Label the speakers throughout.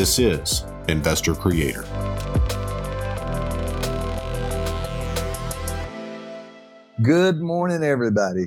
Speaker 1: This is Investor Creator.
Speaker 2: Good morning, everybody.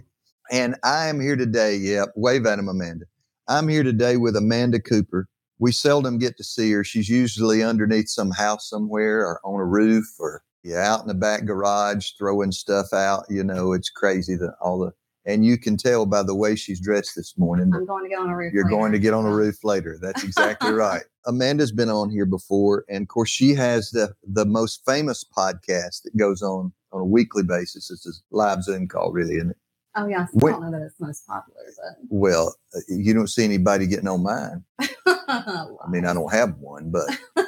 Speaker 2: And I am here today. Yep, wave at him, Amanda. I'm here today with Amanda Cooper. We seldom get to see her. She's usually underneath some house somewhere or on a roof or yeah, out in the back garage throwing stuff out. You know, it's crazy that all the and you can tell by the way she's dressed this morning.
Speaker 3: I'm going to get on a roof.
Speaker 2: You're
Speaker 3: later.
Speaker 2: going to get on a roof later. That's exactly right. Amanda's been on here before, and of course, she has the the most famous podcast that goes on on a weekly basis. It's a live Zoom call, really, isn't it?
Speaker 3: Oh yes,
Speaker 2: Wait.
Speaker 3: I don't know that it's most popular, but
Speaker 2: Well, uh, you don't see anybody getting on mine. I mean, I don't have one, but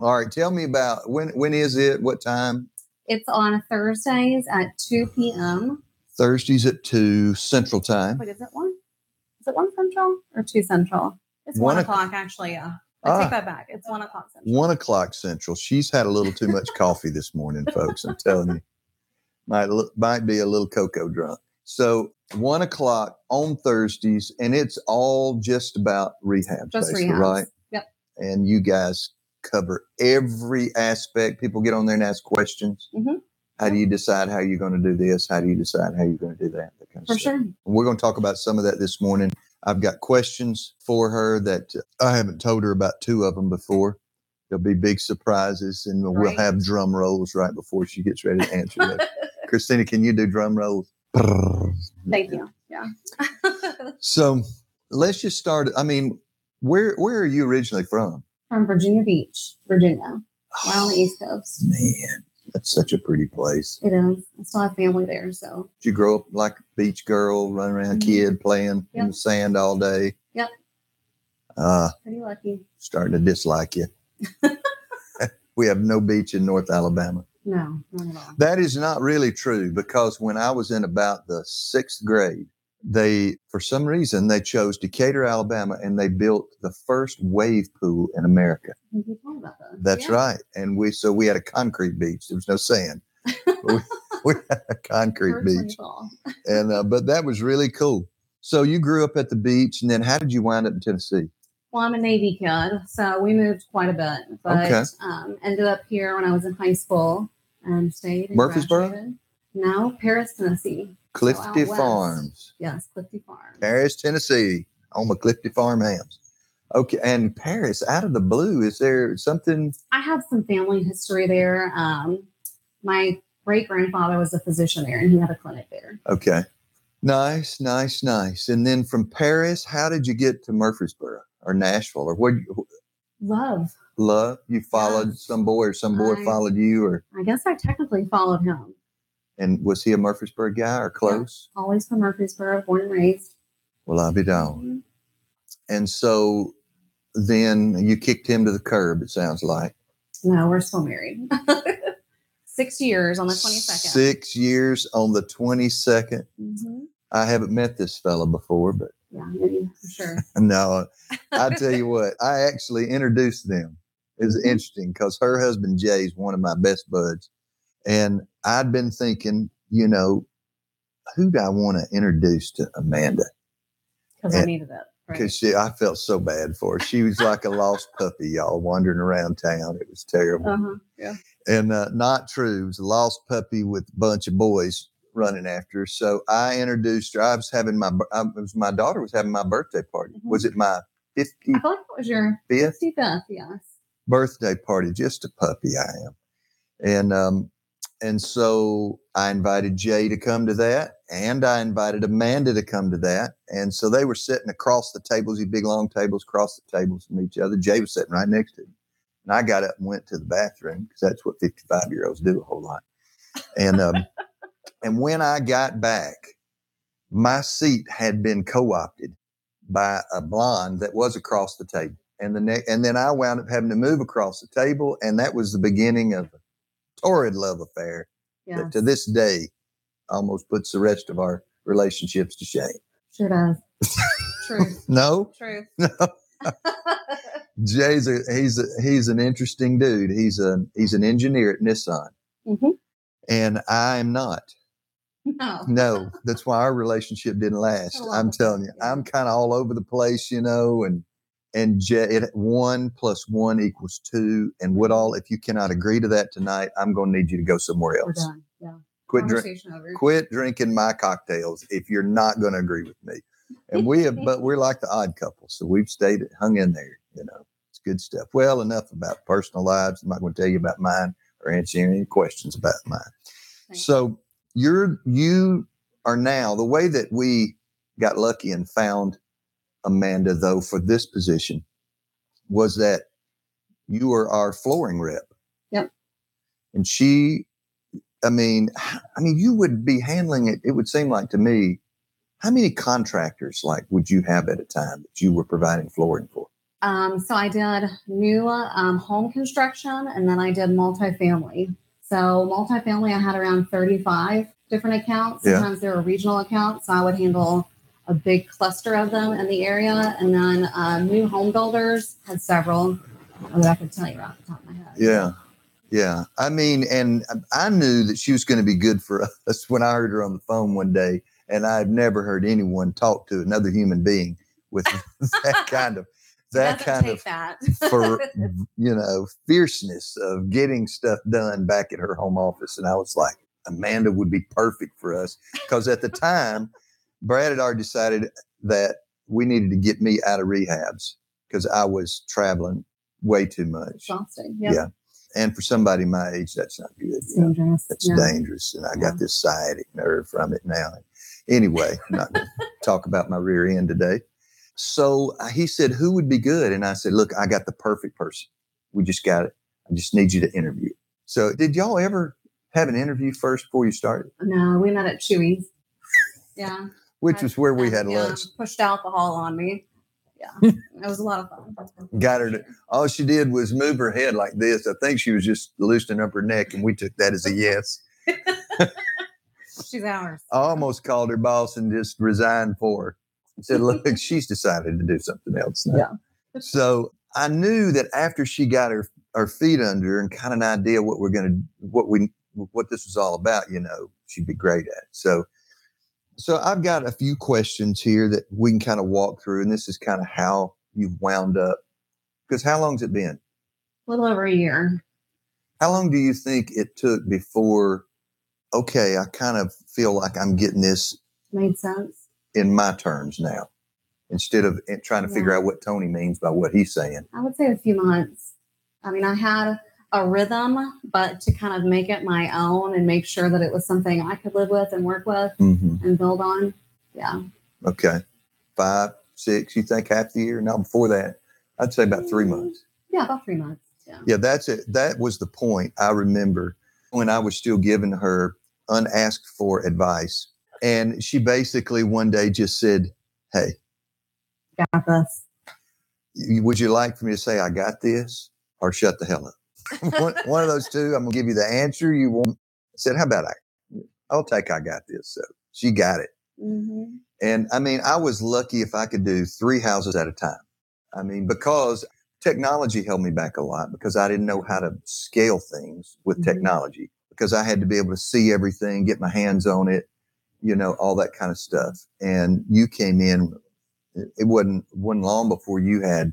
Speaker 2: all right. Tell me about when when is it? What time?
Speaker 3: It's on Thursdays at 2 p.m.
Speaker 2: Thursdays at two Central Time.
Speaker 3: Wait, is it one? Is it one central or two central? It's
Speaker 2: One
Speaker 3: one,
Speaker 2: o'clock.
Speaker 3: o'clock actually. Yeah, I
Speaker 2: Ah.
Speaker 3: take that back. It's one o'clock central.
Speaker 2: One o'clock Central. She's had a little too much coffee this morning, folks. I'm telling you, might look, might be a little cocoa drunk. So one o'clock on Thursdays, and it's all just about rehab,
Speaker 3: Just rehabs.
Speaker 2: right?
Speaker 3: Yep.
Speaker 2: And you guys cover every aspect. People get on there and ask questions.
Speaker 3: Mhm.
Speaker 2: How do you decide how you're going to do this? How do you decide how you're going to do that? That kind of
Speaker 3: For
Speaker 2: stuff.
Speaker 3: sure.
Speaker 2: We're going to talk about some of that this morning. I've got questions for her that I haven't told her about two of them before. There'll be big surprises, and we'll
Speaker 3: Right.
Speaker 2: have drum rolls right before she gets ready to answer them. Christina, can you do drum rolls?
Speaker 3: Thank you. Yeah.
Speaker 2: So let's just start. I mean, where where are you originally from?
Speaker 3: From Virginia Beach, Virginia. Right on the oh, East Coast.
Speaker 2: Man, that's such a pretty place.
Speaker 3: It is. I still have family there, so
Speaker 2: Did you grow up like a beach girl, running around,
Speaker 3: Mhm.
Speaker 2: kid, playing in the sand all day?
Speaker 3: Yep.
Speaker 2: Uh,
Speaker 3: pretty lucky.
Speaker 2: starting to dislike you. we have no beach in North Alabama.
Speaker 3: No, not at all.
Speaker 2: That is not really true because when I was in about the sixth grade, they, for some reason, they chose Decatur, Alabama, and they built the first wave pool in America.
Speaker 3: That.
Speaker 2: That's
Speaker 3: Yeah.
Speaker 2: right. And we, so we had a concrete beach. There was no sand. We, we had a concrete
Speaker 3: Virtually
Speaker 2: beach. And, uh, but that was really cool. So you grew up at the beach, and then how did you wind up in Tennessee?
Speaker 3: Well, I'm a Navy kid, so we moved quite a bit, but
Speaker 2: Okay.
Speaker 3: um, ended up here when I was in high school and stayed. and
Speaker 2: Murfreesboro?
Speaker 3: graduated. No, Paris, Tennessee.
Speaker 2: Clifty. Farms.
Speaker 3: Yes, Clifty Farms.
Speaker 2: Paris, Tennessee, on the Clifty Farm hams. Okay, and Paris, out of the blue, is there something?
Speaker 3: I have some family history there. Um, my great grandfather was a physician there, and he had a clinic there.
Speaker 2: Okay, nice, nice, nice. And then from Paris, how did you get to Murfreesboro or Nashville or what?
Speaker 3: Love.
Speaker 2: Love you followed
Speaker 3: Yes.
Speaker 2: some boy or some boy
Speaker 3: I-
Speaker 2: followed you, or
Speaker 3: I guess I technically followed him.
Speaker 2: And was he a Murfreesboro guy or close?
Speaker 3: Always from Murfreesboro, born and raised.
Speaker 2: Well, I'll be down.
Speaker 3: Mhm.
Speaker 2: And so then you kicked him to the curb. It sounds like
Speaker 3: No, we're still married. Six years on the 22nd.
Speaker 2: Six years on the twenty second.
Speaker 3: hmm
Speaker 2: I haven't met this fella before, but
Speaker 3: Yeah, maybe for sure.
Speaker 2: No, I tell you what, I actually introduced them. It was
Speaker 3: Mhm.
Speaker 2: interesting because her husband Jay is one of my best buds, and I'd been thinking, you know, who do I want to introduce to Amanda?
Speaker 3: Because I needed. Right.
Speaker 2: Because she, I felt so bad for her. She was like a lost puppy, y'all, wandering around town. It was terrible,
Speaker 3: Uh-huh. Yeah.
Speaker 2: and uh, not true. It was a lost puppy with a bunch of boys running after her. So I introduced her. I was having my, I, was my daughter was having my birthday party.
Speaker 3: Mhm.
Speaker 2: Was it my fifty
Speaker 3: I feel like it was your
Speaker 2: fifth?
Speaker 3: 65th, yes.
Speaker 2: birthday party, just a puppy I am. And um, and so I invited Jay to come to that, and I invited Amanda to come to that. And so they were sitting across the tables, these big long tables across the tables from each other. Jay was sitting right next to him. And I got up and went to the bathroom because that's what 55 year olds do a whole lot. And um, and when I got back, my seat had been co-opted by a blonde that was across the table. And the ne- and then I wound up having to move across the table, and that was the beginning of torrid love affair
Speaker 3: Yeah.
Speaker 2: that to this day almost puts the rest of our relationships to shame.
Speaker 3: Sure does. Truth.
Speaker 2: No,
Speaker 3: Truth.
Speaker 2: Jay's a, he's a, he's an interesting dude. He's a he's an engineer at Nissan,
Speaker 3: hmm
Speaker 2: and I am not.
Speaker 3: No.
Speaker 2: No, that's why our relationship didn't last. I'm telling you. I'm kind of all over the place, you know, and and Jay, it, one plus one equals two. And Woodall, mm-hmm. if you cannot agree to that tonight, I'm going to need you to go somewhere else.
Speaker 3: We're done. Yeah.
Speaker 2: Quit drink, quit drinking my cocktails if you're not going to agree with me. And we have, but we're like the odd couple, so we've stayed hung in there. You know, it's good stuff. Well, enough about personal lives. I'm not going to tell you about mine or answer any questions about mine.
Speaker 3: Thanks.
Speaker 2: So you're you are now the way that we got lucky and found Amanda though for this position was that you were our flooring rep.
Speaker 3: Yep.
Speaker 2: And she, I mean, I mean, you would be handling it. It would seem like to me, how many contractors like would you have at a time that you were providing flooring for?
Speaker 3: Um, so I did new um, home construction and then I did multifamily. So multifamily, I had around 35 different accounts.
Speaker 2: Yeah.
Speaker 3: Sometimes they were regional accounts. So I would handle a big cluster of them in the area. And then um, new home builders had several that I could tell you right off the top of my head.
Speaker 2: Yeah. Yeah. I mean, and I knew that she was going to be good for us when I heard her on the phone one day. And I've never heard anyone talk to another human being with that kind of that kind of
Speaker 3: that.
Speaker 2: for you know fierceness of getting stuff done back at her home office. And I was like, Amanda would be perfect for us because at the time, Brad had already decided that we needed to get me out of rehabs because I was traveling way too much.
Speaker 3: Exhausting.
Speaker 2: Yeah. And for somebody my age, that's not good.
Speaker 3: It's dangerous.
Speaker 2: That's
Speaker 3: yeah.
Speaker 2: dangerous. And I
Speaker 3: Yeah.
Speaker 2: got this sciatic nerve from it now. Anyway, I'm not going to talk about my rear end today. So uh, he said, Who would be good? And I said, Look, I got the perfect person. We just got it. I just need you to interview. So, did y'all ever have an interview first before you started?
Speaker 3: No, we met at Chuy's. Yeah.
Speaker 2: Which
Speaker 3: I-
Speaker 2: was where we had
Speaker 3: yeah, um,
Speaker 2: lunch.
Speaker 3: Pushed alcohol on me. Yeah. it was a lot of fun.
Speaker 2: Got her to, all she did was move her head like this. I think she was just loosening up her neck, and we took that as a yes.
Speaker 3: She's ours.
Speaker 2: I almost called her boss and just resigned for her. I said, look, she's decided to do something else now.
Speaker 3: Yeah.
Speaker 2: So I knew that after she got her, her feet under and kind of an idea what we're going to, what we, what this was all about, you know, she'd be great at. So, so I've got a few questions here that we can kind of walk through. And this is kind of how you've wound up. Because how long's it been?
Speaker 3: A little over a year.
Speaker 2: How long do you think it took before, okay, I kind of feel like I'm getting this
Speaker 3: Made sense.
Speaker 2: in my terms now instead of eh, trying to figure out what Tony means by what he's saying.
Speaker 3: I would say a few months. I mean, I had a rhythm, but to kind of make it my own and make sure that it was something I could live with and work with
Speaker 2: Mm-hmm.
Speaker 3: and build on. Yeah.
Speaker 2: Okay. Five, six, you think half the year? Now, before that, I'd say about three months.
Speaker 3: Yeah, about three months. Yeah.
Speaker 2: Yeah, that's it. That was the point I remember when I was still giving her unasked for advice. And she basically one day just said, Hey,
Speaker 3: Got this.
Speaker 2: would you like for me to say I got this or shut the hell up? One, one of those two. I'm gonna give you the answer you want. I said, how about I? I'll take I got this. So she got it.
Speaker 3: Mm-hmm.
Speaker 2: And I mean, I was lucky if I could do three houses at a time. I mean, because technology held me back a lot because I didn't know how to scale things with
Speaker 3: Mhm.
Speaker 2: technology because I had to be able to see everything, get my hands on it, you know, all that kind of stuff. And you came in, it it wasn't, wasn't long before you had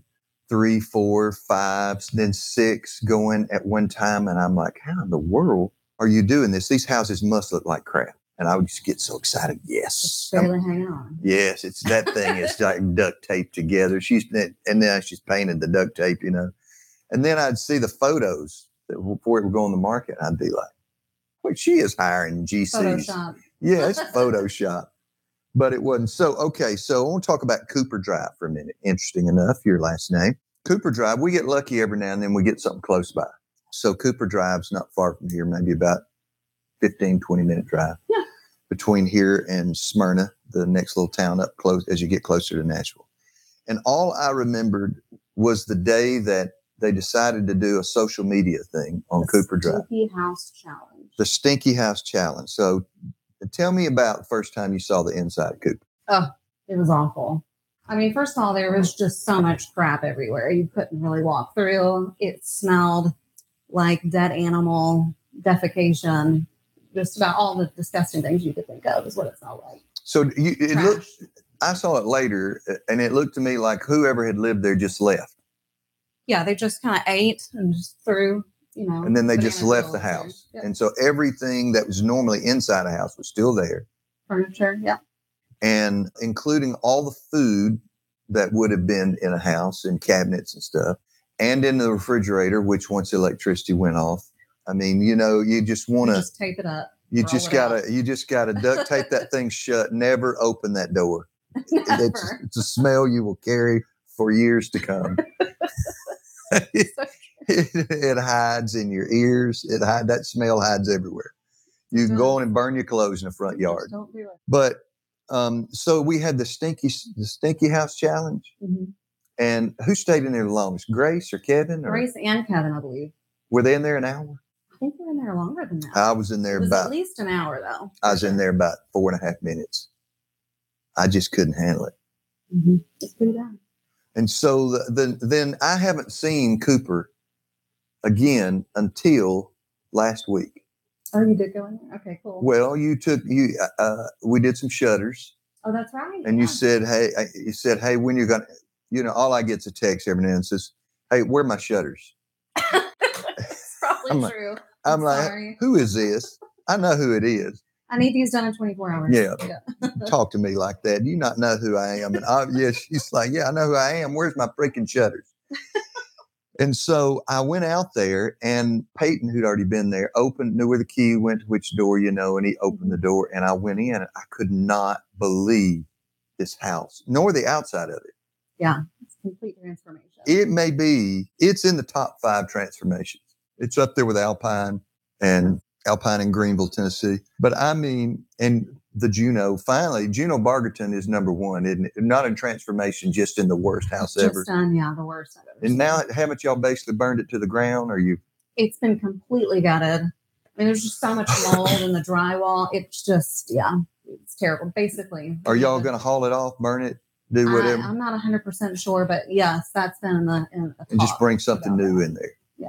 Speaker 2: three, four, five, then six going at one time. And I'm like, how in the world are you doing this? These houses must look like crap. And I would just get so excited. Yes.
Speaker 3: Just
Speaker 2: I'm-
Speaker 3: barely hanging on.
Speaker 2: Yes, it's that thing. It's like duct tape together. She's and then she's painted the duct tape, you know. And then I'd see the photos that before it would go on the market. I'd be like, "Well, she is hiring GCs."
Speaker 3: Photoshop.
Speaker 2: Yeah, it's Photoshop, but it wasn't. So okay, so I want to talk about Cooper Drive for a minute. Interesting enough, your last name, Cooper Drive. We get lucky every now and then. We get something close by. So Cooper Drive's not far from here, maybe about 15, 20 minute drive.
Speaker 3: Yeah.
Speaker 2: between here and Smyrna, the next little town up close as you get closer to Nashville. And all I remembered was the day that they decided to do a social media thing on
Speaker 3: The
Speaker 2: Cooper Drive,
Speaker 3: Stinky House Challenge.
Speaker 2: the Stinky House Challenge. So tell me about the first time you saw the inside coop. Oh,
Speaker 3: It was awful. I mean, first of all, there was just so much crap everywhere. You couldn't really walk through. It smelled like dead animal defecation. Just about all the disgusting things you could think of is what it smelled like.
Speaker 2: So you, it
Speaker 3: Trash.
Speaker 2: looked, I saw it later, and it looked to me like whoever had lived there just left,
Speaker 3: yeah, they just kind of ate and just threw, you know.
Speaker 2: and then they just left the house.
Speaker 3: Yep.
Speaker 2: And so everything that was normally inside a house was still there.
Speaker 3: Furniture. Yeah.
Speaker 2: and including all the food that would have been in a house and cabinets and stuff, and in the refrigerator, which once electricity went off, I mean, you know, you just want to,
Speaker 3: just tape it up.
Speaker 2: you just gotta, you just gotta duct tape that thing shut. Never open that door. It's, it's a smell you will carry for years to come. it, it hides in your ears. It hide that smell hides everywhere. You can go on and burn your clothes in the front yard.
Speaker 3: Don't do it.
Speaker 2: But um, so we had the stinky the stinky house challenge,
Speaker 3: Mhm.
Speaker 2: and who stayed in there the longest? Grace or Kevin? Or
Speaker 3: Grace and Kevin, I believe.
Speaker 2: were they in there an hour?
Speaker 3: I think they were in there longer than that.
Speaker 2: I was in there
Speaker 3: it was
Speaker 2: about
Speaker 3: at least an hour though.
Speaker 2: I was in there about four and a half minutes. I just couldn't handle it,
Speaker 3: Mm-hmm. It's pretty bad.
Speaker 2: and so the, the, then I haven't seen Cooper again until last week.
Speaker 3: Oh, you did go in there. Okay, cool.
Speaker 2: Well, you took you uh, uh, we did some shutters.
Speaker 3: oh, that's right.
Speaker 2: and you said, "Hey," uh, you said, "Hey, when you're gonna," you know, all I get's a text every now and then says, "Hey, where are my shutters?"
Speaker 3: it's probably
Speaker 2: I'm like-
Speaker 3: true.
Speaker 2: I'm,
Speaker 3: I'm
Speaker 2: like, "Who is this?" I know who it is.
Speaker 3: I need these done in 24 hours.
Speaker 2: Yeah. Talk to me like that. You not know who I am, and I, yeah, she's like, "Yeah, I know who I am. Where's my freaking shutters?" And so I went out there, and Peyton, who'd already been there, opened, knew where the key went to which door, you know, and he opened the mm-hmm. door, and I went in, and I could not believe this house, nor the outside of it.
Speaker 3: Yeah, it's complete transformation.
Speaker 2: it may be it's in the top five transformations it's up there with alpine and alpine in Greeneville tennessee but i mean and the juno finally juno bargerton is number one isn't it? not in transformation just in the worst house
Speaker 3: just
Speaker 2: ever
Speaker 3: done, yeah, the worst I've ever
Speaker 2: and
Speaker 3: seen.
Speaker 2: now haven't y'all basically burned it to the ground or you
Speaker 3: it's been completely gutted. I mean, there's just so much mold in the drywall. It's just, yeah, it's terrible. Basically,
Speaker 2: are y'all gonna haul it off burn it do whatever
Speaker 3: I'm not 100 percent sure, but yes, that's been in the in the
Speaker 2: and just bring something new
Speaker 3: that.
Speaker 2: in there
Speaker 3: Yeah.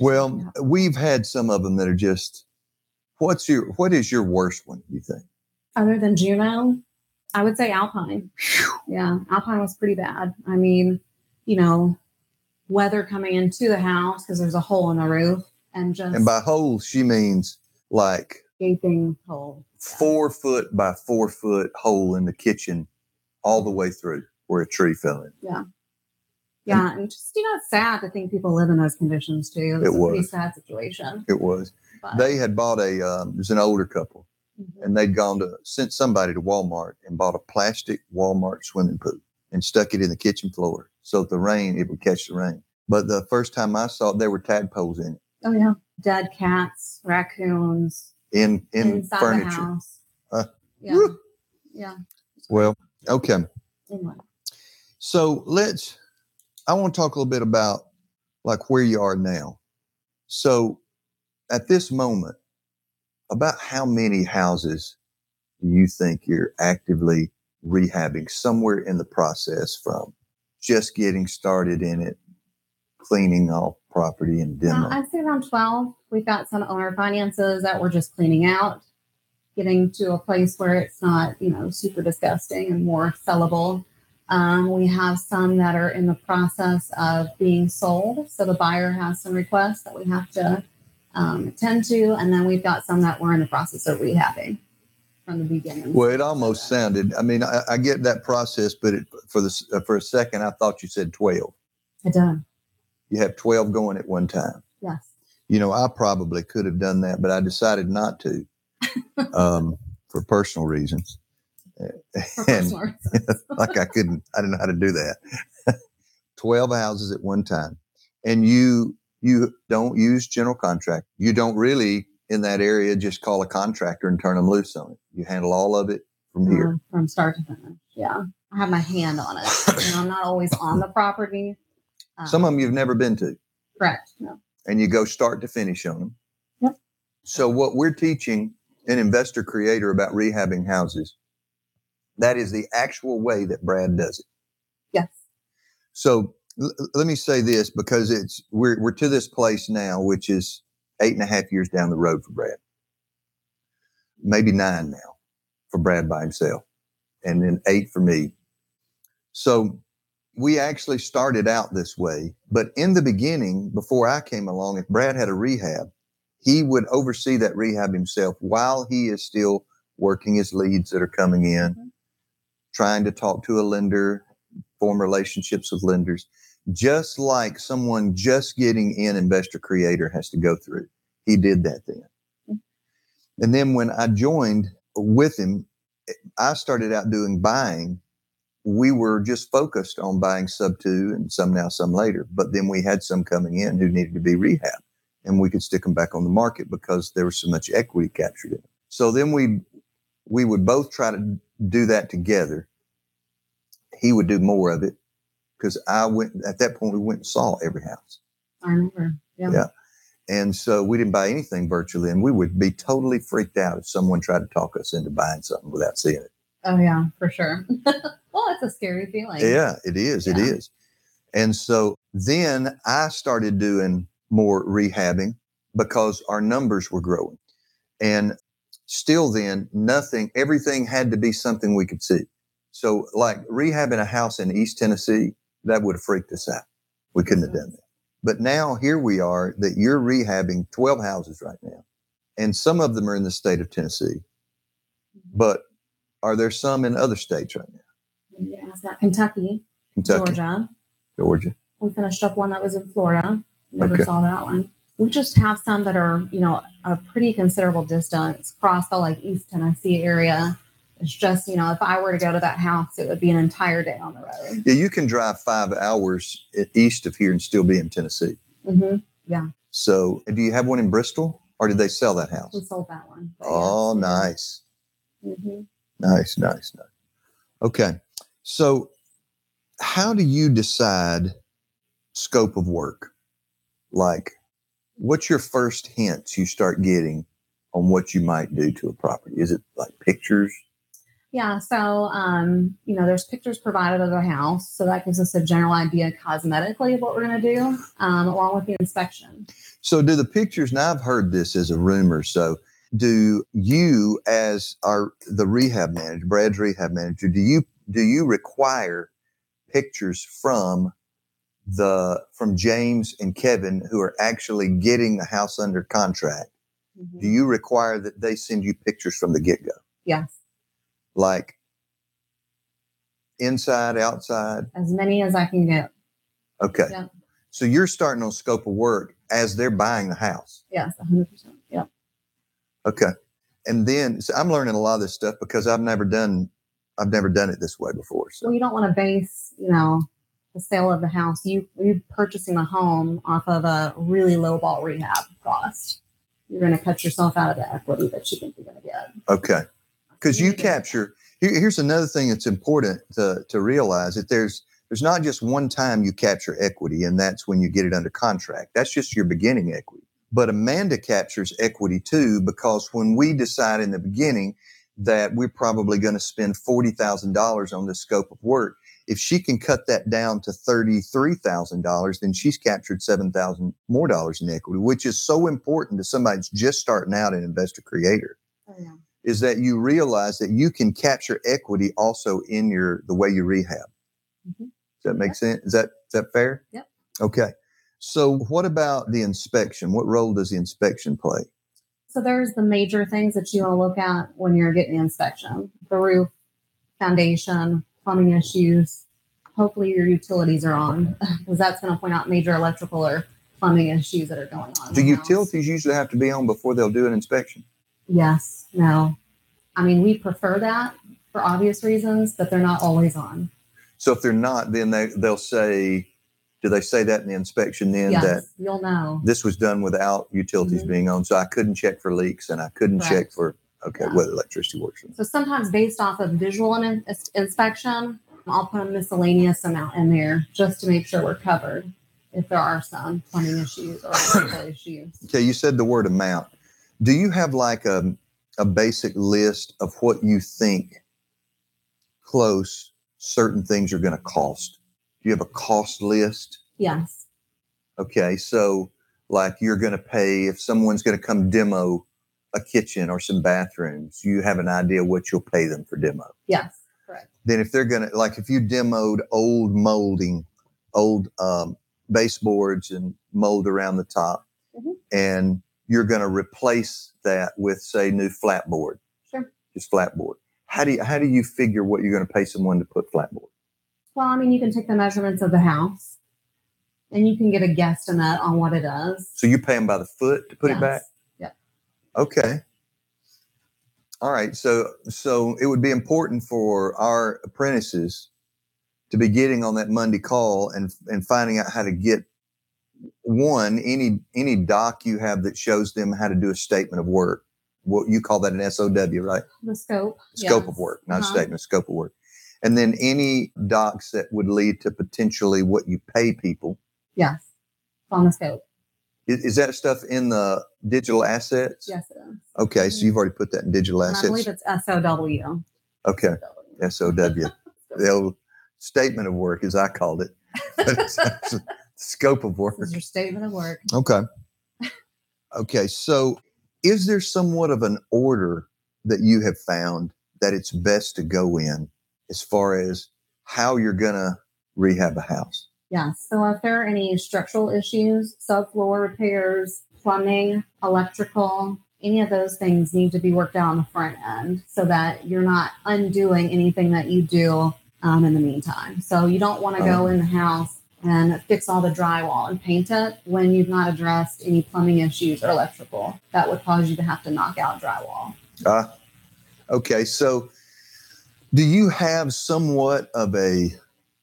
Speaker 2: well
Speaker 3: Yeah.
Speaker 2: we've had some of them that are just what's your what is your worst one you think
Speaker 3: Other than Juno, I would say Alpine. Yeah, Alpine was pretty bad. I mean, you know, weather coming into the house because there's a hole in the roof and just
Speaker 2: and by hole she means like
Speaker 3: gaping hole.
Speaker 2: four foot by four foot hole in the kitchen all the way through where a tree fell in.
Speaker 3: Yeah, Yeah, and just you know, it's sad to think people live in those conditions too. It's
Speaker 2: It
Speaker 3: a pretty
Speaker 2: was.
Speaker 3: sad situation.
Speaker 2: It was.
Speaker 3: But,
Speaker 2: They had bought a, um, it was an older couple,
Speaker 3: Mhm.
Speaker 2: and they'd gone to, sent somebody to Walmart and bought a plastic Walmart swimming pool and stuck it in the kitchen floor. So if the rain, it would catch the rain. But the first time I saw it, there were tadpoles in it,
Speaker 3: oh yeah, dead cats, raccoons
Speaker 2: in, in
Speaker 3: inside the
Speaker 2: furniture.
Speaker 3: house.
Speaker 2: Huh.
Speaker 3: Yeah, yeah.
Speaker 2: Well, okay.
Speaker 3: Anyway,
Speaker 2: So let's, I want to talk a little bit about like where you are now. So at this moment, about how many houses do you think you're actively rehabbing somewhere in the process from just getting started in it, cleaning off property and demo?
Speaker 3: uh, I'd say around twelve. We've got some owner finances that we're just cleaning out, getting to a place where it's not you know super disgusting and more sellable. Um, we have some that are in the process of being sold. So the buyer has some requests that we have to um, attend to. And then we've got some that we're in the process of rehabbing from the beginning.
Speaker 2: well, it almost sounded, I mean, I, I get that process, but it, for the, uh, for a second, I thought you said 12.
Speaker 3: It done.
Speaker 2: You have 12 going at one time.
Speaker 3: Yes.
Speaker 2: you know, I probably could have done that, but I decided not to um, for personal reasons.
Speaker 3: For
Speaker 2: and
Speaker 3: personal reasons.
Speaker 2: like I couldn't, I didn't know how to do that. 12 houses at one time. And you, you don't use general contract. You don't really in that area, just call a contractor and turn them loose on it. You handle all of it from here.
Speaker 3: um, from start to finish. Yeah, I have my hand on it. know, I'm not always on the property. Um,
Speaker 2: Some of them you've never been to,
Speaker 3: correct. No.
Speaker 2: and you go start to finish on them.
Speaker 3: Yep.
Speaker 2: So what we're teaching an investor creator about rehabbing houses, that is the actual way that Brad does it.
Speaker 3: Yes.
Speaker 2: So l- let me say this because it's we're we're to this place now, which is eight and a half years down the road for Brad. Maybe nine now for Brad by himself, and then eight for me. So we actually started out this way, but in the beginning, before I came along, if Brad had a rehab, he would oversee that rehab himself while he is still working his leads that are coming in,
Speaker 3: Mhm.
Speaker 2: trying to talk to a lender, form relationships with lenders, just like someone just getting in Investor Creator has to go through. He did that then. And then when I joined with him, I started out doing buying. We were just focused on buying sub two and some now, some later. But then we had some coming in who needed to be rehabbed and we could stick them back on the market because there was so much equity captured in it. So then we we would both try to do that together. He would do more of it because I went at that point we went and saw every house.
Speaker 3: I remember. Yeah.
Speaker 2: Yeah. And so we didn't buy anything virtually, and we would be totally freaked out if someone tried to talk us into buying something without seeing it.
Speaker 3: Oh yeah, for sure. well, it's a scary feeling.
Speaker 2: Yeah, it is. It
Speaker 3: Yeah.
Speaker 2: is. And so then I started doing more rehabbing because our numbers were growing. And still then, nothing, everything had to be something we could see. So, like rehabbing a house in East Tennessee, that would have freaked us out. We couldn't have done that. But now here we are that you're rehabbing 12 houses right now. And some of them are in the state of Tennessee. Mm-hmm. But are there some in other states right now?
Speaker 3: Yeah, Kentucky,
Speaker 2: Kentucky,
Speaker 3: Georgia.
Speaker 2: Georgia.
Speaker 3: We finished up one that was in Florida. Never
Speaker 2: Okay.
Speaker 3: saw that one. We just have some that are, you know, a pretty considerable distance across the like East Tennessee area. It's just, you know, if I were to go to that house, it would be an entire day on the road.
Speaker 2: Yeah, you can drive five hours east of here and still be in Tennessee.
Speaker 3: Mm-hmm. Yeah.
Speaker 2: So, do you have one in Bristol, or did they sell that house?
Speaker 3: We sold that one.
Speaker 2: Oh,
Speaker 3: yes.
Speaker 2: nice,
Speaker 3: hmm
Speaker 2: nice, nice, nice. Okay, so how do you decide scope of work? Like, what's your first hints you start getting on what you might do to a property? Is it like pictures?
Speaker 3: Yeah, so um, you know, there's pictures provided of the house, so that gives us a general idea cosmetically of what we're going to do, um, along with the inspection.
Speaker 2: So, do the pictures? Now, I've heard this as a rumor. So, do you, as our the rehab manager, Brad's rehab manager, do you do you require pictures from the from James and Kevin who are actually getting the house under contract? Do you require that they send you pictures from the get go,
Speaker 3: Yes,
Speaker 2: like inside, outside?
Speaker 3: as many as I can get.
Speaker 2: Okay.
Speaker 3: Yeah.
Speaker 2: So you're starting on scope of work as they're buying the house.
Speaker 3: Yes, 100. percent Yep.
Speaker 2: Okay. And then so I'm learning a lot of this stuff because I've never done I've never done it this way before. So
Speaker 3: Well, you don't want to base, you know, the sale of the house. You you're purchasing a home off of a really low ball rehab cost. You're going to cut yourself out of the equity that you think you're going to get.
Speaker 2: okay. Because you capture here, here's another thing that's important to, to realize that there's there's not just one time you capture equity and that's when you get it under contract. That's just your beginning equity. But Amanda captures equity too because when we decide in the beginning that we're probably going to spend $40,000 on this scope of work, if she can cut that down to $33,000, then she's captured 7,000 more dollars in equity, which is so important to somebody that's just starting out an investor creator
Speaker 3: Oh, yeah.
Speaker 2: Is that you realize that you can capture equity also in your the way you rehab.
Speaker 3: Mhm.
Speaker 2: Does that make sense? Is that is that fair?
Speaker 3: Yep.
Speaker 2: Okay. So what about the inspection? What role does the inspection play?
Speaker 3: So there's the major things that you want to look at when you're getting the inspection: the roof, foundation, plumbing issues. Hopefully your utilities are on because that's going to point out major electrical or plumbing issues that are going on.
Speaker 2: Do
Speaker 3: the house.
Speaker 2: utilities usually have to be on before they'll do an inspection?
Speaker 3: Yes. No. I mean, we prefer that for obvious reasons, but they're not always on.
Speaker 2: So if they're not, then they they'll say Do they say that in the inspection then
Speaker 3: yes,
Speaker 2: that
Speaker 3: you'll know.
Speaker 2: this was done without utilities
Speaker 3: Mhm.
Speaker 2: being on? So I couldn't check for leaks and I couldn't check for okay
Speaker 3: Yeah.
Speaker 2: whether electricity works.
Speaker 3: So sometimes based off of visual in- inspection, I'll put a miscellaneous amount in there just to make sure we're covered if there are some plumbing issues or electrical issues.
Speaker 2: Okay, you said the word amount. Do you have like a a basic list of what you think close certain things are going to cost? Do you have a cost list?
Speaker 3: Yes.
Speaker 2: Okay, so like you're going to pay if someone's going to come demo a kitchen or some bathrooms, you have an idea what you'll pay them for demo.
Speaker 3: Yes. Correct.
Speaker 2: Then if they're going to like if you demoed old molding, old um, baseboards and mold around the top,
Speaker 3: Mhm.
Speaker 2: and you're going to replace that with say new flatboard,
Speaker 3: Sure.
Speaker 2: just flatboard. How do you how do you figure what you're going to pay someone to put flatboard?
Speaker 3: Well, I mean, you can take the measurements of the house and you can get a guesstimate on what it is.
Speaker 2: So you pay them by the foot to put it
Speaker 3: Yes.
Speaker 2: back.
Speaker 3: Yeah.
Speaker 2: Okay. All right. So so it would be important for our apprentices to be getting on that Monday call and and finding out how to get one any any doc you have that shows them how to do a statement of work. What you call that an SOW, right?
Speaker 3: The scope.
Speaker 2: Scope
Speaker 3: yes.
Speaker 2: of work, not
Speaker 3: Uh-huh.
Speaker 2: statement, scope of work. And then any docs that would lead to potentially what you pay people.
Speaker 3: Yes. On the scope.
Speaker 2: Is, is that stuff in the digital assets?
Speaker 3: Yes, it is.
Speaker 2: Okay, so you've already put that in digital
Speaker 3: And I believe it's SOW.
Speaker 2: Okay, SOW, the old statement of work, as I called it. But it's actually scope of work.
Speaker 3: This is your statement of work.
Speaker 2: Okay. Okay, so is there somewhat of an order that you have found that it's best to go in as far as how you're going to rehab a house?
Speaker 3: Yes. So if there are any structural issues, subfloor repairs, plumbing, electrical, any of those things need to be worked out on the front end so that you're not undoing anything that you do um, in the meantime. So you don't want to go in the house and fix all the drywall and paint it when you've not addressed any plumbing issues or electrical that would cause you to have to knock out drywall.
Speaker 2: Uh, okay, so do you have somewhat of a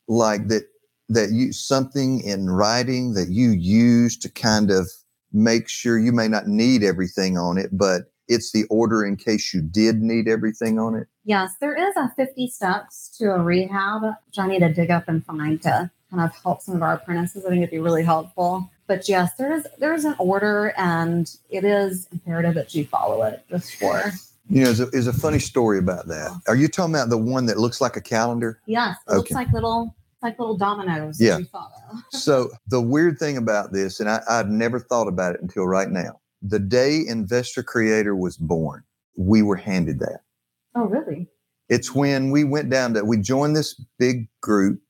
Speaker 2: like that that you something in writing that you use to kind of make sure you may not need everything on it, but it's the order in case you did need everything on it?
Speaker 3: Yes, there is a 50 steps to a rehab, which I need to dig up and find to kind of help some of our apprentices. I think it'd be really helpful. But yes, there is there is an order, and it is imperative that you follow it just for
Speaker 2: You know, there's a, a funny story about that. Are you talking about the one that looks like a calendar?
Speaker 3: yes, it looks like little like little dominoes that
Speaker 2: Yeah.
Speaker 3: you follow.
Speaker 2: so the weird thing about this, and I, I'd never thought about it until right now. The day Investor Creator was born, we were handed that.
Speaker 3: Oh, really?
Speaker 2: It's when we went down to we joined this big group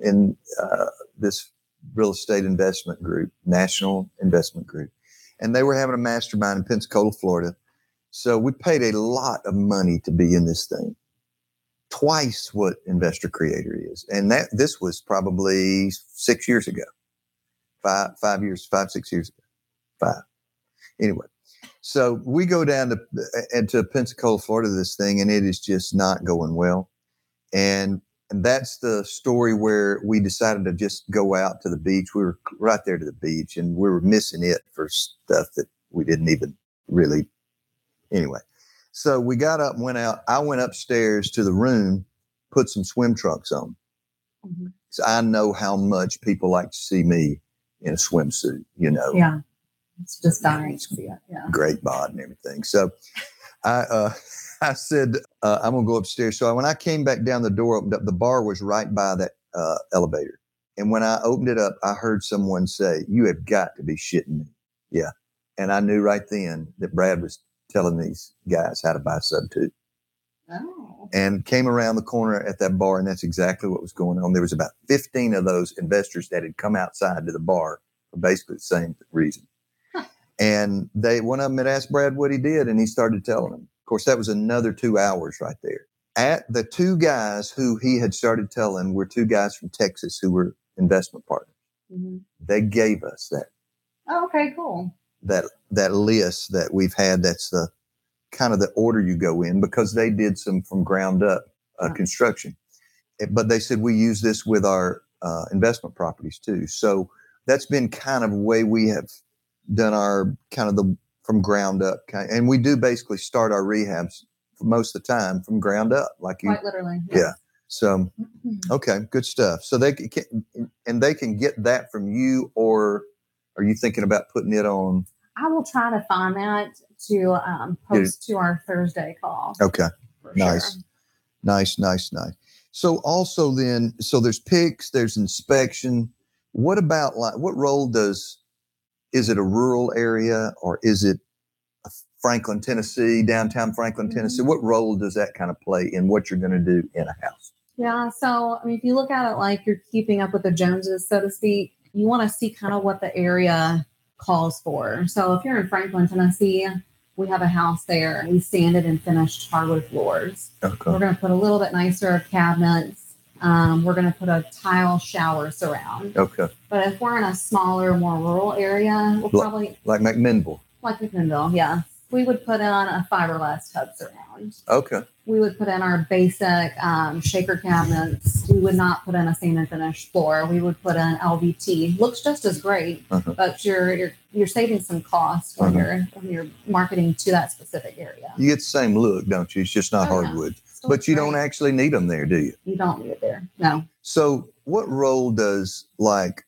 Speaker 2: in uh, this real estate investment group, national investment group, and they were having a mastermind in Pensacola, Florida. So we paid a lot of money to be in this thing, twice what Investor Creator is, and that this was probably six years ago, five five years, five six years ago, five. Anyway, so we go down to and to Pensacola, Florida, this thing, and it is just not going well. And that's the story where we decided to just go out to the beach. We were right there to the beach, and we were missing it for stuff that we didn't even really. Anyway, so we got up and went out. I went upstairs to the room, put some swim trunks on.
Speaker 3: Mhm.
Speaker 2: So I know how much people like to see me in a swimsuit. You know,
Speaker 3: Yeah. It's just dying. Yeah.
Speaker 2: great bod and everything. So I uh, I said uh, I'm gonna go upstairs. So when I came back down, the door opened up. The bar was right by that uh, elevator, and when I opened it up, I heard someone say, "You have got to be shitting me." Yeah, and I knew right then that Brad was telling these guys how to buy sub two,
Speaker 3: Oh.
Speaker 2: and came around the corner at that bar, and that's exactly what was going on. There was about 15 of those investors that had come outside to the bar for basically the same reason. And they one of them had asked Brad what he did, and he started telling them. Of course, that was another two hours right there. At the two guys who he had started telling were two guys from Texas who were investment partners.
Speaker 3: Mhm.
Speaker 2: They gave us that
Speaker 3: Oh, okay, cool.
Speaker 2: that that list that we've had. That's the kind of the order you go in because they did some from ground up uh, construction. Eh, But they said we use this with our uh, investment properties too. So that's been kind of way we have done our kind of the from ground up and we do basically start our rehabs most of the time from ground up, like you.
Speaker 3: Quite literally.
Speaker 2: Yeah. So
Speaker 3: Mhm.
Speaker 2: okay, good stuff. So they can, and they can get that from you, or are you thinking about putting it on?
Speaker 3: I will try to find that to um, post to our Thursday call.
Speaker 2: Okay. Nice.
Speaker 3: sure.
Speaker 2: Nice, nice, nice. So also then, so there's pics, there's inspection. What about like what role does is it a rural area or is it Franklin, Tennessee, downtown Franklin, Tennessee?
Speaker 3: Mhm.
Speaker 2: What role does that kind of play in what you're going to do in a house?
Speaker 3: Yeah. So, I mean, if you look at it like you're keeping up with the Joneses, so to speak, you want to see kind of what the area calls for. So, if you're in Franklin, Tennessee, we have a house there. We sanded and finished hardwood floors.
Speaker 2: Okay.
Speaker 3: We're going to put a little bit nicer cabinets. Um, we're going to put a tile shower surround.
Speaker 2: Okay.
Speaker 3: But if we're in a smaller, more rural area, we'll probably,
Speaker 2: Like McMinnville.
Speaker 3: like McMinnville, yeah, we would put on a fiberglass tub surround
Speaker 2: Okay.
Speaker 3: we would put in our basic um, shaker cabinets. We would not put in a sand and finish floor. We would put in LVT. Looks just as great,
Speaker 2: Uh-huh.
Speaker 3: but you're, you're you're saving some cost when
Speaker 2: Uh-huh.
Speaker 3: you're when you're marketing to that specific area.
Speaker 2: You get the same look, don't you? It's just not
Speaker 3: Oh, yeah. Still
Speaker 2: But you don't actually need them there, do you?
Speaker 3: You don't need it there. No.
Speaker 2: So, what role does like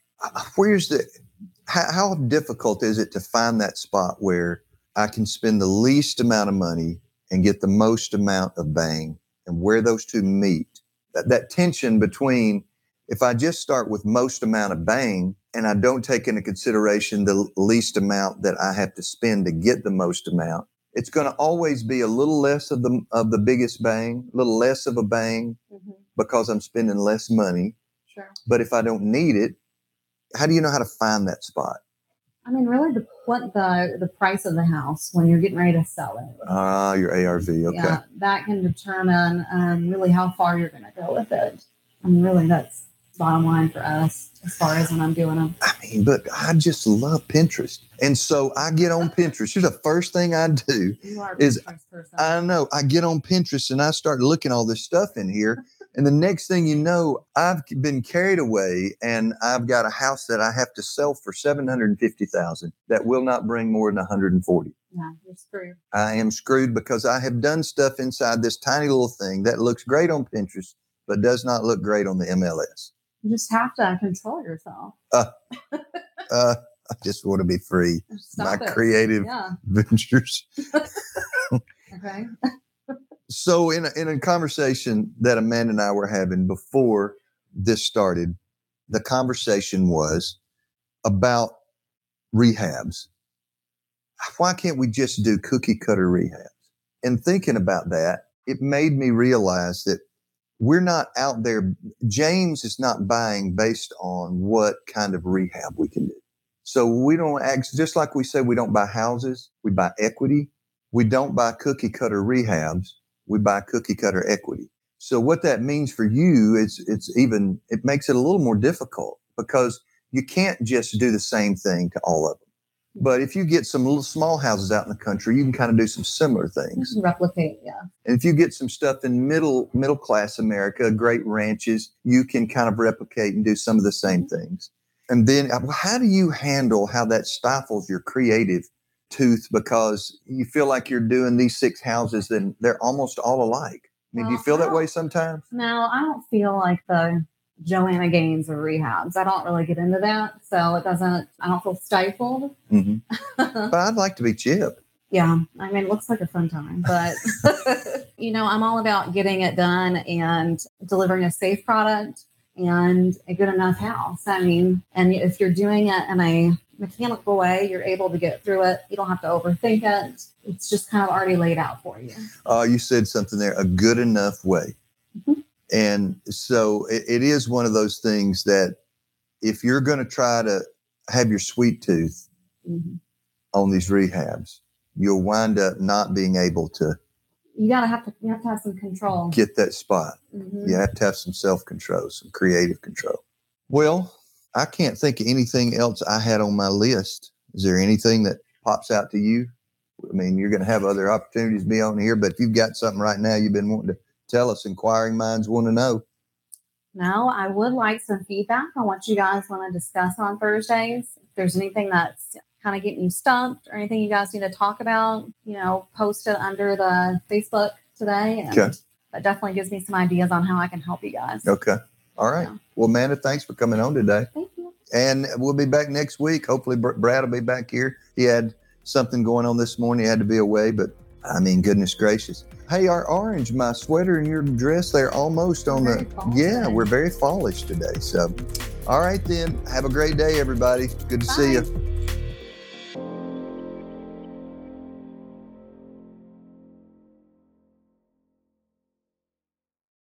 Speaker 2: where's the how, how difficult is it to find that spot where I can spend the least amount of money and get the most amount of bang, and where those two meet? That, that tension between if I just start with most amount of bang and I don't take into consideration the least amount that I have to spend to get the most amount, it's going to always be a little less of the of the biggest bang, a little less of a bang because I'm spending less money.
Speaker 3: Sure.
Speaker 2: But if I don't need it, how do you know how to find that spot?
Speaker 3: I mean, really, the what the the price of the house when you're getting ready to sell it.
Speaker 2: Ah, your ARV. Okay.
Speaker 3: Yeah, that can determine um, really how far you're going to go with it. I mean, really, that's bottom line for us as far as when I'm doing them.
Speaker 2: I mean, but I just love Pinterest. And so I get on Pinterest. Here's the first thing I do.
Speaker 3: You are a
Speaker 2: Is- I know I get on Pinterest and I start looking all this stuff in here. And the next thing you know, I've been carried away and I've got a house that I have to sell for 750,000 that will not bring more than 140.
Speaker 3: yeah, you're screwed.
Speaker 2: I am screwed because I have done stuff inside this tiny little thing that looks great on Pinterest, but does not look great on the MLS.
Speaker 3: You just have to control yourself.
Speaker 2: Uh, I just want to be free.
Speaker 3: Stop
Speaker 2: My
Speaker 3: it.
Speaker 2: creative
Speaker 3: Yeah.
Speaker 2: ventures.
Speaker 3: Okay.
Speaker 2: So, in a, in a conversation that Amanda and I were having before this started, the conversation was about rehabs. Why can't we just do cookie cutter rehabs? And thinking about that, it made me realize that we're not out there. James is not buying based on what kind of rehab we can do. So we don't act just like we say we don't buy houses, we buy equity. We don't buy cookie cutter rehabs we buy cookie cutter equity. So what that means for you is it's even it makes it a little more difficult because you can't just do the same thing to all of them. But if you get some little small houses out in the country, you can kind of do some similar things.
Speaker 3: replicate. Yeah.
Speaker 2: And if you get some stuff in middle middle class America, great ranches, you can kind of replicate and do some of the same things. And then uh, how do you handle how that stifles your creative tooth because you feel like you're doing these six houses and they're almost all alike? I mean, do you feel that way sometimes?
Speaker 3: No, I don't feel like the Joanna Gaines of rehabs. I don't really get into that. So it doesn't, I don't feel stifled.
Speaker 2: hmm But I'd like to be Chip.
Speaker 3: yeah. I mean, it looks like a fun time, but you know, I'm all about getting it done and delivering a safe product and a good enough house. I mean, and if you're doing it in a mechanical way, you're able to get through it. You don't have to overthink it. It's just kind of already laid out for you.
Speaker 2: Uh, you said something there, a good enough way.
Speaker 3: Mhm.
Speaker 2: And so it, it is one of those things that if you're going to try to have your sweet tooth
Speaker 3: Mhm.
Speaker 2: on these rehabs, you'll wind up not being able to
Speaker 3: You gotta have to, you have to have some control.
Speaker 2: get that spot.
Speaker 3: Mhm.
Speaker 2: You have to have some self control, some creative control. Well, I can't think of anything else I had on my list. Is there anything that pops out to you? I mean, you're going to have other opportunities to be on here, but if you've got something right now you've been wanting to tell us, inquiring minds want to know.
Speaker 3: No, I would like some feedback on what you guys want to discuss on Thursdays. If there's anything that's kind of getting you stumped or anything you guys need to talk about, you know, post it under the Facebook today. And
Speaker 2: Okay.
Speaker 3: that definitely gives me some ideas on how I can help you guys.
Speaker 2: Okay. All right.
Speaker 3: Yeah.
Speaker 2: Well, Amanda, thanks for coming on today.
Speaker 3: Thank you.
Speaker 2: And we'll be back next week. Hopefully, Brad will be back here. He had something going on this morning. He had to be away, but I mean, goodness gracious. Hey, our orange, my sweater and your dress, they're almost on
Speaker 3: Very
Speaker 2: the. Yeah, we're very fallish today. So, all right, then. Have a great day, everybody. Good to see you.